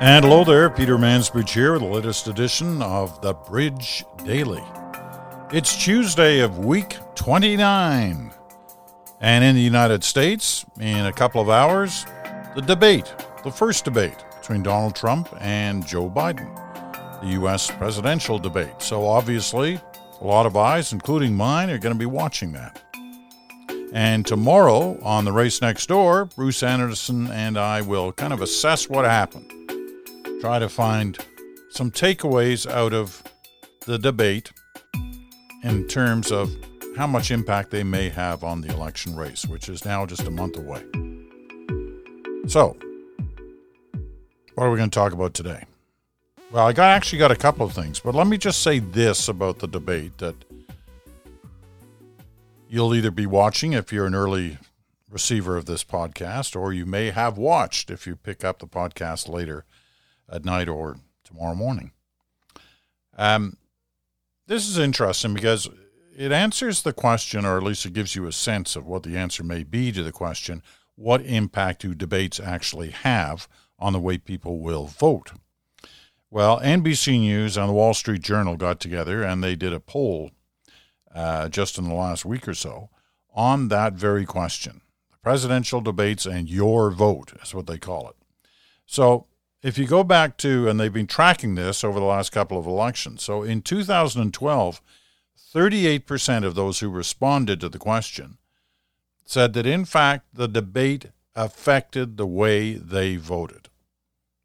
And hello there, Peter Mansbridge here with the latest edition of the Bridge Daily. It's Tuesday of week 29. And in the United States, in a couple of hours, the debate, the first debate between Donald Trump and Joe Biden, the U.S. presidential debate. So obviously, a lot of eyes, including mine, are going to be watching that. And tomorrow on the race next door, Bruce Anderson and I will kind of assess what happened try to find some takeaways out of the debate in terms of how much impact they may have on the election race, which is now just a month away. So, what are we going to talk about today? Well, I got actually got a couple of things, but let me just say this about the debate that you'll either be watching if you're an early receiver of this podcast, or you may have watched if you pick up the podcast later at night or tomorrow morning. Um, this is interesting because it answers the question, or at least it gives you a sense of what the answer may be to the question what impact do debates actually have on the way people will vote? Well, NBC News and the Wall Street Journal got together and they did a poll uh, just in the last week or so on that very question the presidential debates and your vote is what they call it. So if you go back to, and they've been tracking this over the last couple of elections. So in 2012, 38% of those who responded to the question said that, in fact, the debate affected the way they voted.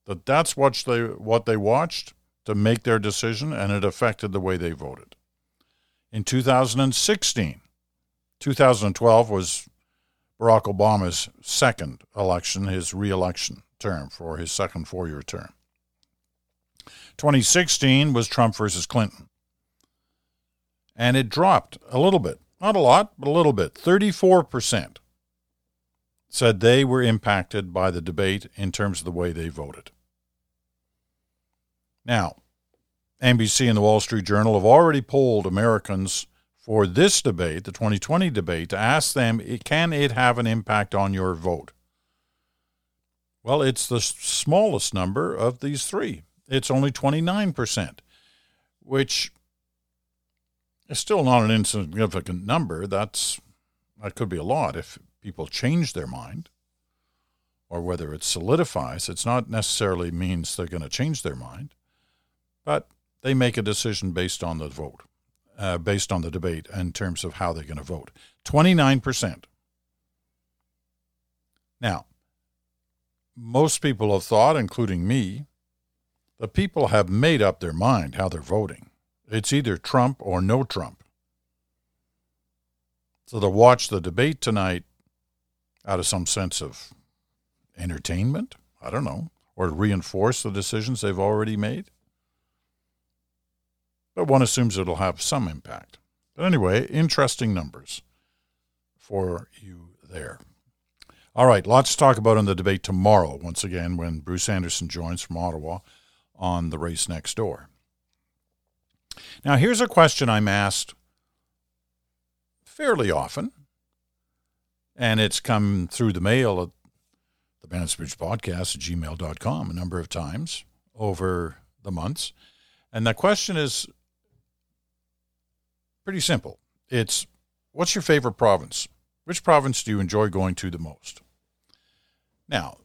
That that's what they, what they watched to make their decision, and it affected the way they voted. In 2016, 2012 was Barack Obama's second election, his reelection term for his second four year term. 2016 was Trump versus Clinton. And it dropped a little bit. Not a lot, but a little bit. 34% said they were impacted by the debate in terms of the way they voted. Now, NBC and the Wall Street Journal have already polled Americans for this debate, the 2020 debate, to ask them can it have an impact on your vote? Well, it's the smallest number of these three. It's only 29%, which is still not an insignificant number. That's that could be a lot if people change their mind or whether it solidifies. It's not necessarily means they're going to change their mind, but they make a decision based on the vote, uh, based on the debate in terms of how they're going to vote. 29%. Now, most people have thought, including me, the people have made up their mind how they're voting. It's either Trump or no Trump. So they'll watch the debate tonight out of some sense of entertainment, I don't know, or to reinforce the decisions they've already made. But one assumes it'll have some impact. But anyway, interesting numbers for you there. All right, lots to talk about in the debate tomorrow, once again, when Bruce Anderson joins from Ottawa on the race next door. Now, here's a question I'm asked fairly often, and it's come through the mail at the Mansbridge Podcast at gmail.com a number of times over the months. And the question is pretty simple it's what's your favorite province? Which province do you enjoy going to the most? Now,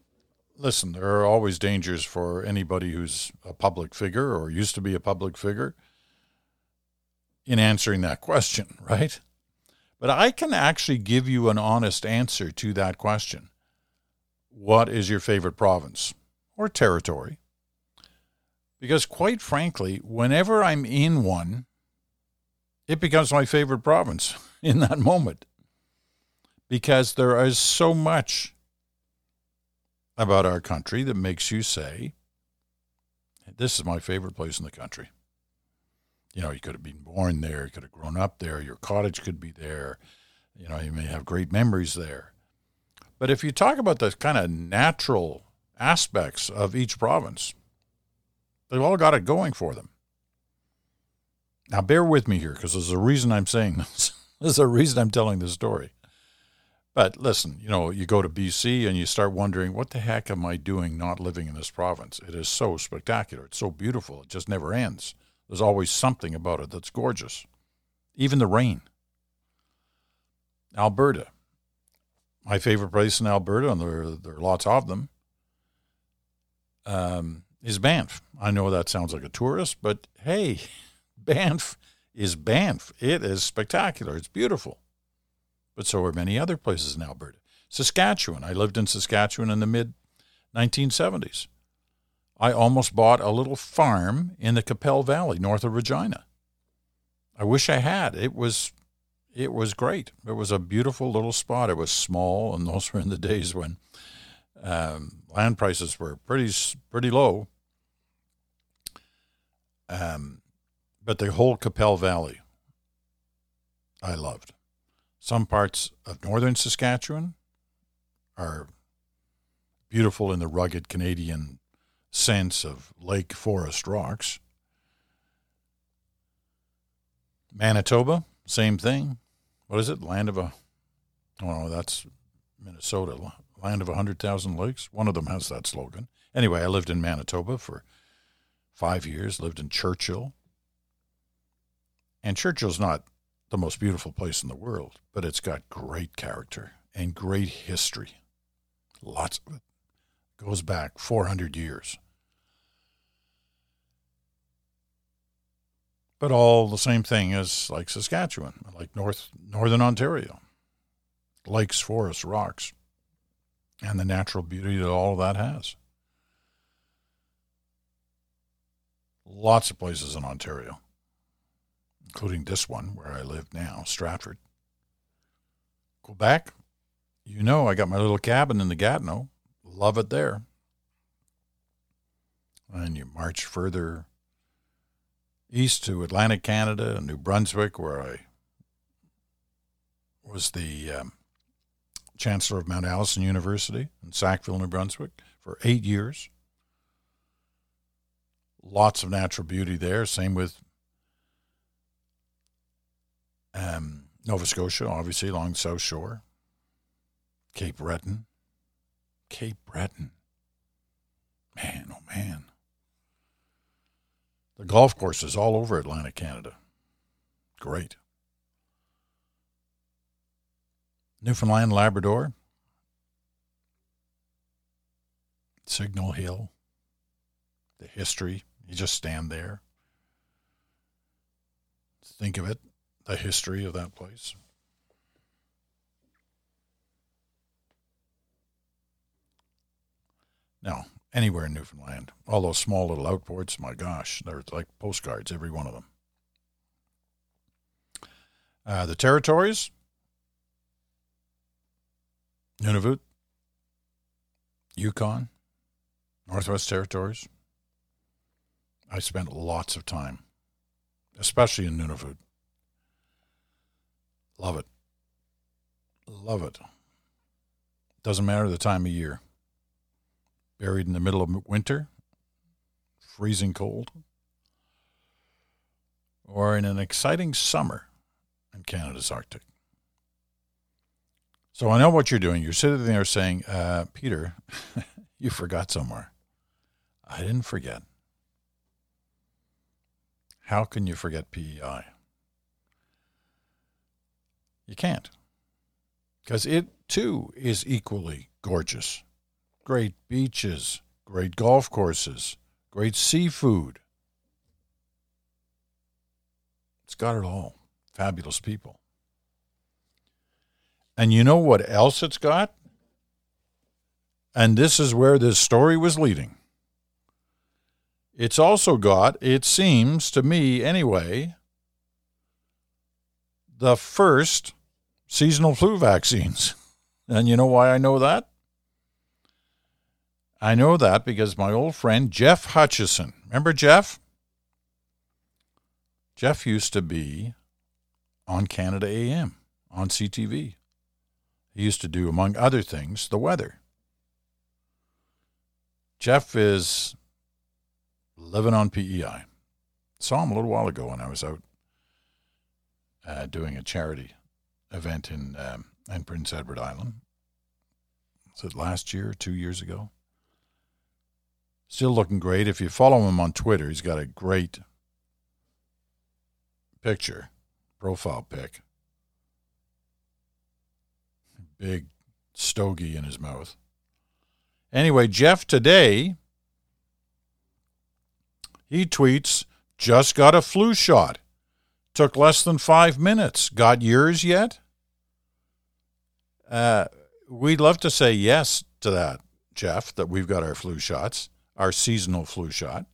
listen, there are always dangers for anybody who's a public figure or used to be a public figure in answering that question, right? But I can actually give you an honest answer to that question. What is your favorite province or territory? Because, quite frankly, whenever I'm in one, it becomes my favorite province in that moment because there is so much about our country that makes you say, This is my favorite place in the country? You know, you could have been born there, you could have grown up there, your cottage could be there, you know, you may have great memories there. But if you talk about the kind of natural aspects of each province, they've all got it going for them. Now, bear with me here because there's a reason I'm saying this. there's a reason I'm telling this story. But listen, you know, you go to BC and you start wondering, what the heck am I doing not living in this province? It is so spectacular. It's so beautiful. It just never ends. There's always something about it that's gorgeous. Even the rain. Alberta. My favorite place in Alberta, and there, there are lots of them, um, is Banff. I know that sounds like a tourist, but hey, Banff is Banff. It is spectacular. It's beautiful. But so are many other places in Alberta. Saskatchewan. I lived in Saskatchewan in the mid 1970s. I almost bought a little farm in the Qu'Appelle Valley north of Regina. I wish I had. It was it was great. It was a beautiful little spot. It was small, and those were in the days when um, land prices were pretty pretty low. Um, but the whole Qu'Appelle Valley, I loved. Some parts of northern Saskatchewan are beautiful in the rugged Canadian sense of lake forest rocks. Manitoba, same thing. What is it? Land of a, oh that's Minnesota. Land of a 100,000 lakes. One of them has that slogan. Anyway, I lived in Manitoba for five years, lived in Churchill. And Churchill's not the most beautiful place in the world, but it's got great character and great history. Lots of it goes back 400 years. But all the same thing as like Saskatchewan, like North Northern Ontario. Lakes, forests, rocks, and the natural beauty that all of that has. Lots of places in Ontario, including this one where I live now, Stratford. Quebec, you know, I got my little cabin in the Gatineau. Love it there. And you march further east to Atlantic Canada and New Brunswick, where I was the um, chancellor of Mount Allison University in Sackville, New Brunswick, for eight years. Lots of natural beauty there. Same with um, Nova Scotia, obviously, along the South Shore. Cape Breton. Cape Breton. Man, oh man. The golf courses all over Atlantic Canada. Great. Newfoundland, Labrador, Signal Hill, the history. You just stand there. Think of it, the history of that place. Now, anywhere in Newfoundland, all those small little outports, my gosh, they're like postcards, every one of them. Uh, the territories, Nunavut, Yukon, Northwest Territories. I spent lots of time, especially in Nunavut. Love it. Love it. Doesn't matter the time of year. Buried in the middle of winter, freezing cold, or in an exciting summer in Canada's Arctic. So I know what you're doing. You're sitting there saying, uh, Peter, you forgot somewhere. I didn't forget. How can you forget PEI? You can't. Because it too is equally gorgeous. Great beaches, great golf courses, great seafood. It's got it all. Fabulous people. And you know what else it's got? And this is where this story was leading. It's also got, it seems to me anyway, the first seasonal flu vaccines. And you know why I know that? I know that because my old friend Jeff Hutchinson, remember Jeff? Jeff used to be on Canada AM on CTV. He used to do, among other things, the weather. Jeff is living on PEI. Saw him a little while ago when I was out uh, doing a charity event in um, and Prince Edward Island. Was it last year, two years ago? Still looking great. If you follow him on Twitter, he's got a great picture, profile pic. Big stogie in his mouth. Anyway, Jeff today, he tweets, just got a flu shot. Took less than five minutes. Got yours yet? Uh, we'd love to say yes to that, Jeff, that we've got our flu shots our seasonal flu shot,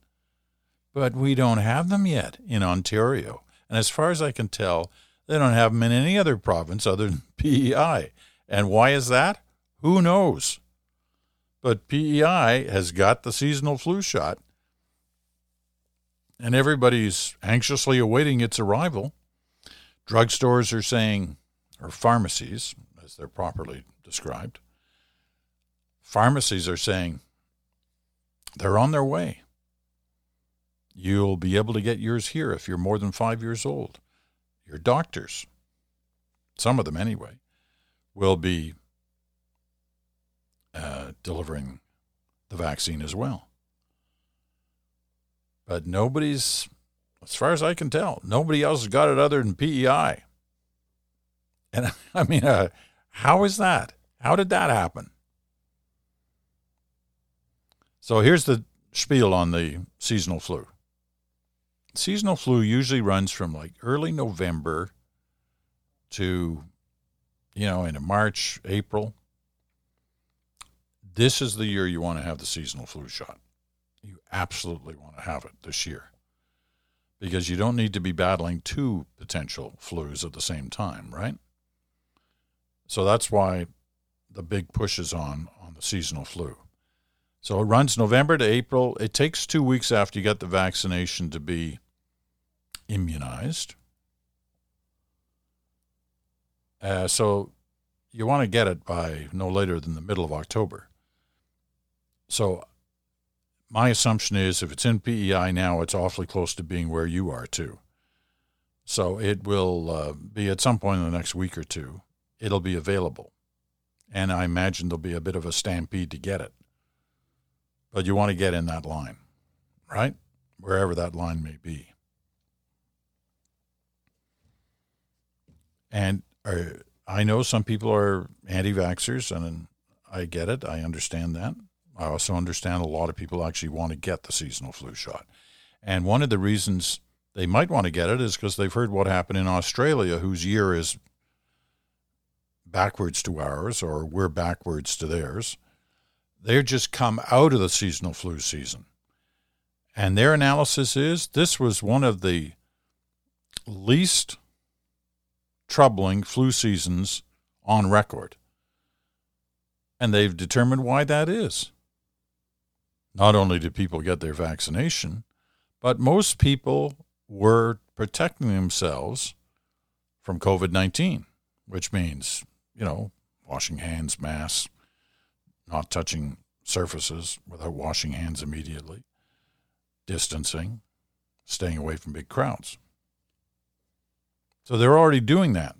but we don't have them yet in Ontario. And as far as I can tell, they don't have them in any other province other than PEI. And why is that? Who knows? But PEI has got the seasonal flu shot, and everybody's anxiously awaiting its arrival. Drugstores are saying, or pharmacies, as they're properly described, pharmacies are saying, they're on their way. You'll be able to get yours here if you're more than five years old. Your doctors, some of them anyway, will be uh, delivering the vaccine as well. But nobody's, as far as I can tell, nobody else has got it other than PEI. And I mean, uh, how is that? How did that happen? So here's the spiel on the seasonal flu. Seasonal flu usually runs from like early November to, you know, into March, April. This is the year you want to have the seasonal flu shot. Absolutely want to have it this year because you don't need to be battling two potential flus at the same time, right? So that's why the big push is on on the seasonal flu. So it runs November to April. It takes two weeks after you get the vaccination to be immunized. Uh, so you want to get it by no later than the middle of October. So my assumption is if it's in PEI now, it's awfully close to being where you are too. So it will uh, be at some point in the next week or two, it'll be available. And I imagine there'll be a bit of a stampede to get it but you want to get in that line, right? Wherever that line may be. And uh, I know some people are anti vaxxers, and I get it. I understand that. I also understand a lot of people actually want to get the seasonal flu shot. And one of the reasons they might want to get it is because they've heard what happened in Australia, whose year is backwards to ours, or we're backwards to theirs. They're just come out of the seasonal flu season. And their analysis is this was one of the least troubling flu seasons on record. And they've determined why that is. Not only did people get their vaccination, but most people were protecting themselves from COVID 19, which means, you know, washing hands, masks, not touching surfaces without washing hands immediately, distancing, staying away from big crowds. So they're already doing that.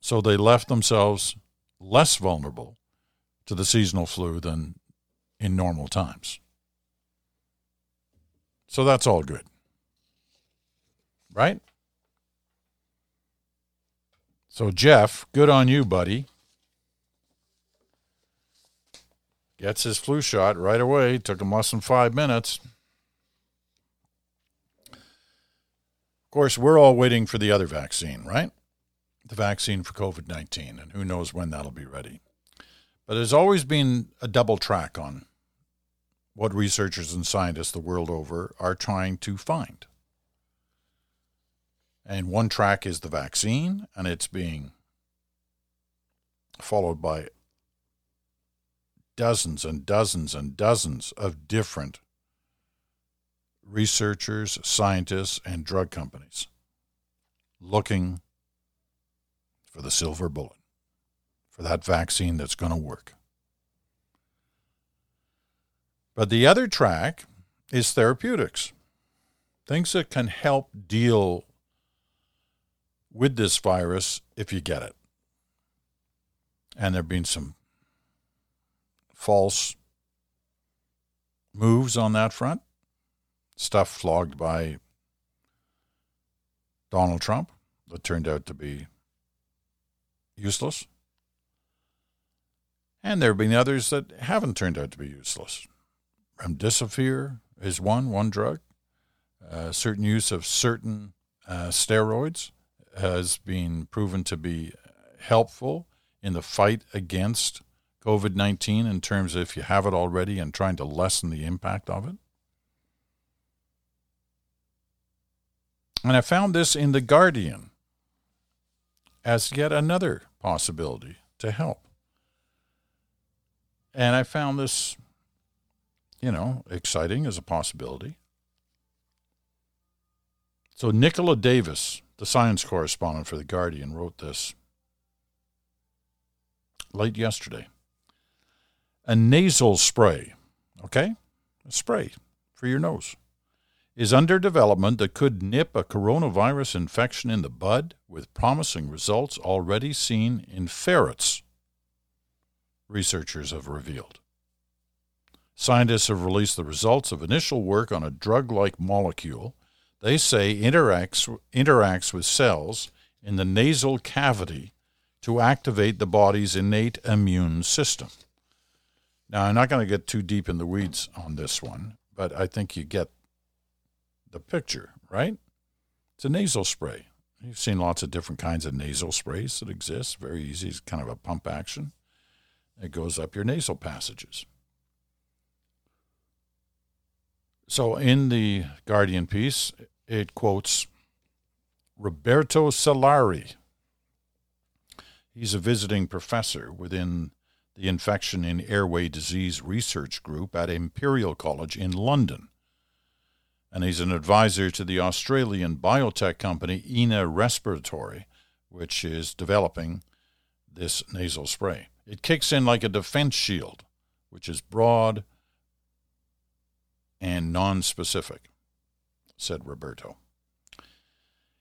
So they left themselves less vulnerable to the seasonal flu than in normal times. So that's all good. Right? So, Jeff, good on you, buddy. Gets his flu shot right away. Took him less than five minutes. Of course, we're all waiting for the other vaccine, right? The vaccine for COVID 19, and who knows when that'll be ready. But there's always been a double track on what researchers and scientists the world over are trying to find. And one track is the vaccine, and it's being followed by dozens and dozens and dozens of different researchers, scientists, and drug companies looking for the silver bullet, for that vaccine that's going to work. But the other track is therapeutics, things that can help deal with this virus if you get it. And there have been some false moves on that front, stuff flogged by Donald Trump that turned out to be useless. And there have been others that haven't turned out to be useless. Remdesivir is one, one drug. Uh, certain use of certain uh, steroids has been proven to be helpful in the fight against COVID 19 in terms of if you have it already and trying to lessen the impact of it. And I found this in The Guardian as yet another possibility to help. And I found this, you know, exciting as a possibility. So, Nicola Davis, the science correspondent for The Guardian, wrote this late yesterday. A nasal spray, okay? A spray for your nose is under development that could nip a coronavirus infection in the bud with promising results already seen in ferrets, researchers have revealed. Scientists have released the results of initial work on a drug like molecule they say interacts, interacts with cells in the nasal cavity to activate the body's innate immune system. Now, I'm not going to get too deep in the weeds on this one, but I think you get the picture, right? It's a nasal spray. You've seen lots of different kinds of nasal sprays that exist. Very easy. It's kind of a pump action. It goes up your nasal passages. So in the Guardian piece, it quotes Roberto Solari. He's a visiting professor within the Infection and Airway Disease Research Group at Imperial College in London and he's an advisor to the Australian biotech company Ena Respiratory, which is developing this nasal spray. It kicks in like a defense shield, which is broad and non-specific, said Roberto.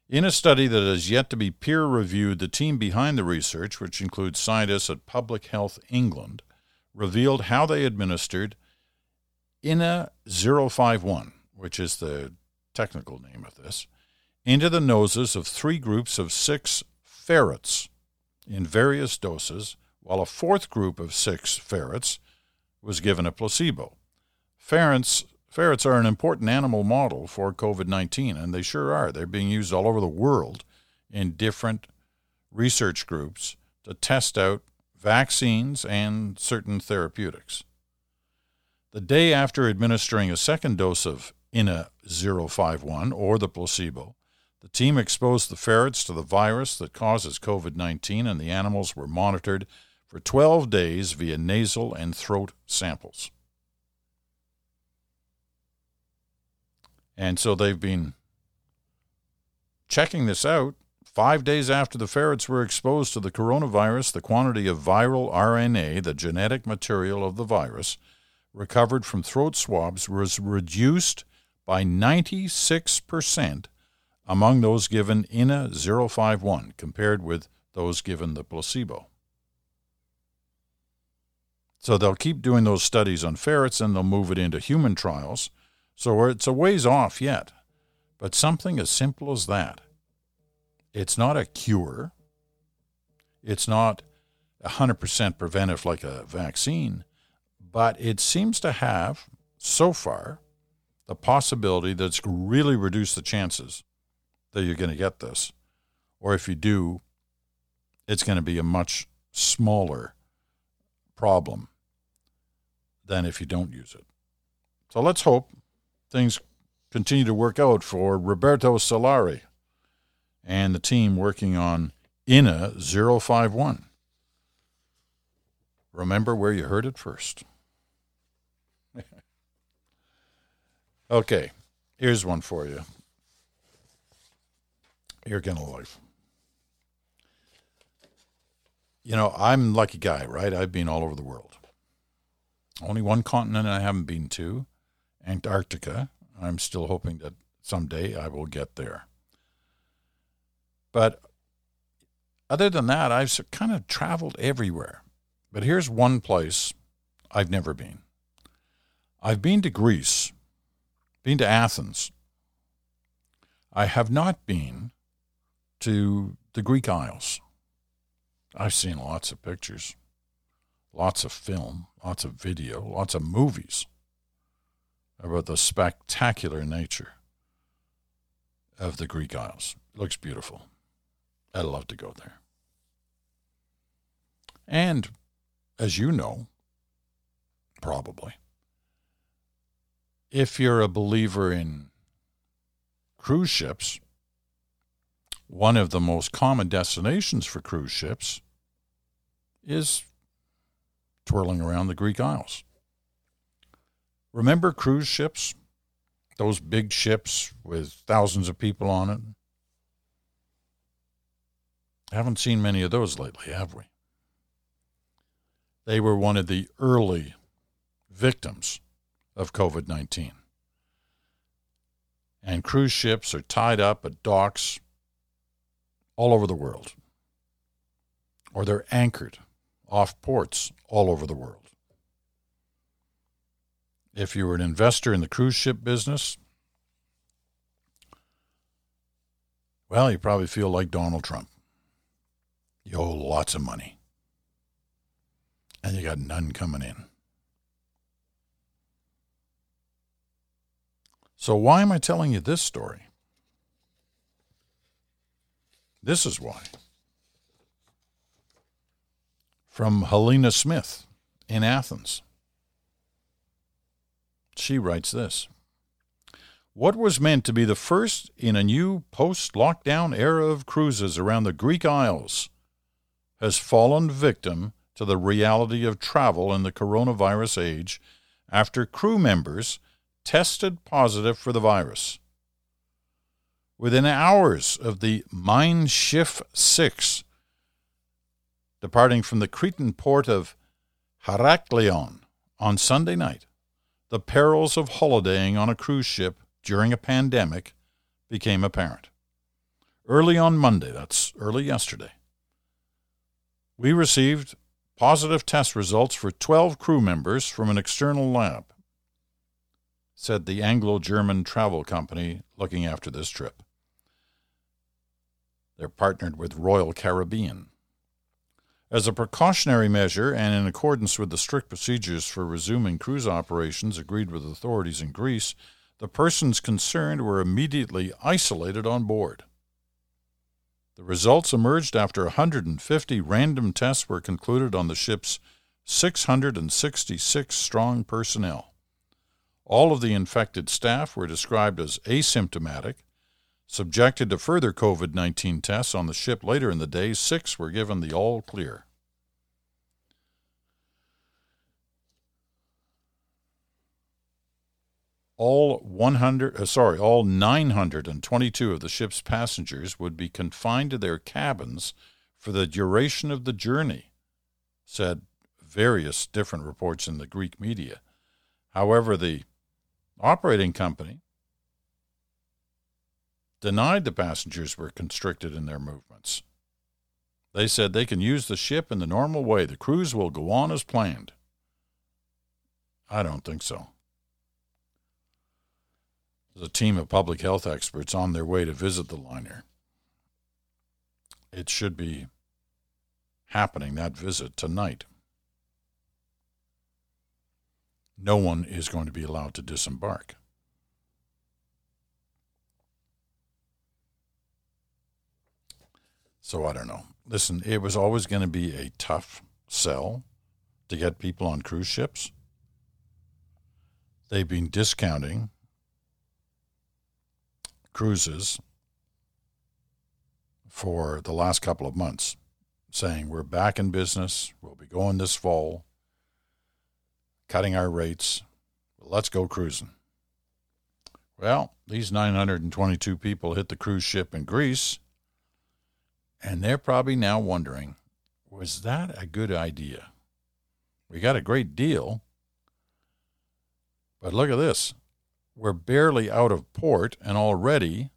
In a study that has yet to be peer reviewed, the team behind the research, which includes scientists at Public Health England, revealed how they administered INA 051, which is the technical name of this, into the noses of three groups of six ferrets in various doses, while a fourth group of six ferrets was given a placebo. Ferrets, ferrets are an important animal model for COVID 19, and they sure are. They're being used all over the world in different research groups to test out vaccines and certain therapeutics. The day after administering a second dose of INA 051 or the placebo. The team exposed the ferrets to the virus that causes COVID 19, and the animals were monitored for 12 days via nasal and throat samples. And so they've been checking this out. Five days after the ferrets were exposed to the coronavirus, the quantity of viral RNA, the genetic material of the virus, recovered from throat swabs was reduced by 96% among those given INA 051 compared with those given the placebo. So they'll keep doing those studies on ferrets and they'll move it into human trials. So it's a ways off yet. But something as simple as that. It's not a cure. It's not 100% preventive like a vaccine, but it seems to have, so far, the possibility that it's really reduced the chances that you're going to get this. Or if you do, it's going to be a much smaller problem than if you don't use it. So let's hope things continue to work out for Roberto Solari and the team working on INA 051. Remember where you heard it first. Okay, here's one for you. You're going to life. You know, I'm lucky guy, right? I've been all over the world. Only one continent I haven't been to Antarctica. I'm still hoping that someday I will get there. But other than that, I've kind of traveled everywhere. But here's one place I've never been. I've been to Greece, been to Athens. I have not been to the Greek Isles. I've seen lots of pictures, lots of film, lots of video, lots of movies about the spectacular nature of the Greek Isles. It looks beautiful. I'd love to go there. And as you know, probably, if you're a believer in cruise ships, one of the most common destinations for cruise ships is twirling around the Greek Isles. Remember cruise ships? Those big ships with thousands of people on it? Haven't seen many of those lately, have we? They were one of the early victims of COVID 19. And cruise ships are tied up at docks all over the world, or they're anchored off ports all over the world. If you were an investor in the cruise ship business, well, you probably feel like Donald Trump. You owe lots of money, and you got none coming in. So, why am I telling you this story? This is why. From Helena Smith in Athens. She writes this What was meant to be the first in a new post lockdown era of cruises around the Greek Isles has fallen victim to the reality of travel in the coronavirus age after crew members tested positive for the virus. Within hours of the Mein Schiff 6 departing from the Cretan port of Heraklion on Sunday night, the perils of holidaying on a cruise ship during a pandemic became apparent. Early on Monday, that's early yesterday, we received positive test results for 12 crew members from an external lab said the Anglo German travel company looking after this trip. They're partnered with Royal Caribbean. As a precautionary measure and in accordance with the strict procedures for resuming cruise operations agreed with authorities in Greece, the persons concerned were immediately isolated on board. The results emerged after 150 random tests were concluded on the ship's 666 strong personnel. All of the infected staff were described as asymptomatic. Subjected to further COVID 19 tests on the ship later in the day, six were given the all clear. All 100, uh, sorry, all 922 of the ship's passengers would be confined to their cabins for the duration of the journey, said various different reports in the Greek media. However, the operating company denied the passengers were constricted in their movements. They said they can use the ship in the normal way. The cruise will go on as planned. I don't think so. There's a team of public health experts on their way to visit the liner. It should be happening, that visit, tonight. no one is going to be allowed to disembark. So I don't know. Listen, it was always going to be a tough sell to get people on cruise ships. They've been discounting cruises for the last couple of months, saying we're back in business, we'll be going this fall cutting our rates. Let's go cruising. Well, these 922 people hit the cruise ship in Greece, and they're probably now wondering was that a good idea? We got a great deal, but look at this. We're barely out of port, and already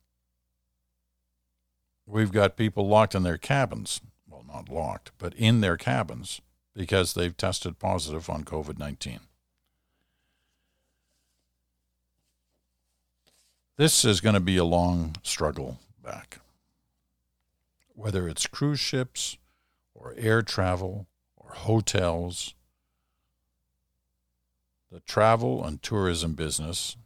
we've got people locked in their cabins. well, not locked, but in their cabins because they've tested positive on COVID 19. This is going to be a long struggle back. Whether it's cruise ships or air travel or hotels, the travel and tourism business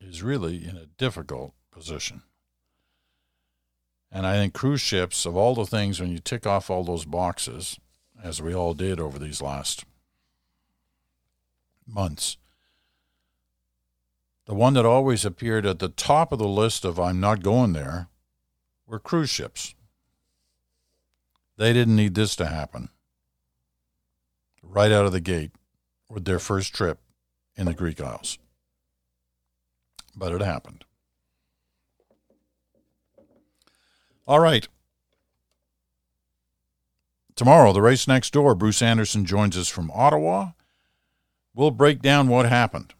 is really in a difficult position. And I think cruise ships, of all the things, when you tick off all those boxes, as we all did over these last months, the one that always appeared at the top of the list of I'm not going there were cruise ships. They didn't need this to happen right out of the gate with their first trip in the Greek Isles. But it happened. All right. Tomorrow, the race next door, Bruce Anderson joins us from Ottawa. We'll break down what happened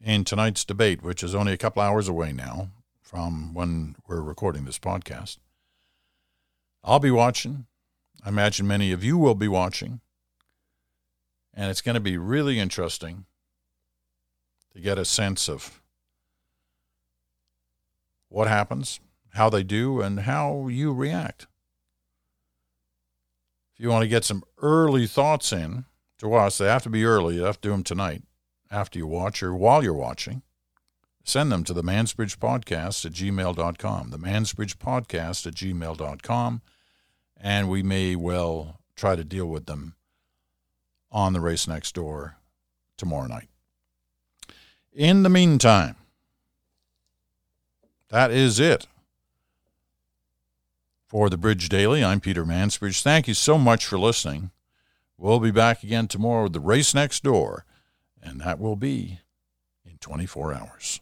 in tonight's debate, which is only a couple hours away now from when we're recording this podcast. I'll be watching. I imagine many of you will be watching. And it's going to be really interesting to get a sense of what happens, how they do, and how you react. If you want to get some early thoughts in to us, they have to be early. You have to do them tonight after you watch or while you're watching, send them to the Mansbridge Podcast at gmail.com. The Mansbridge Podcast at gmail.com. And we may well try to deal with them on the race next door tomorrow night. In the meantime, that is it for the Bridge Daily. I'm Peter Mansbridge. Thank you so much for listening. We'll be back again tomorrow with the race next door and that will be in 24 hours.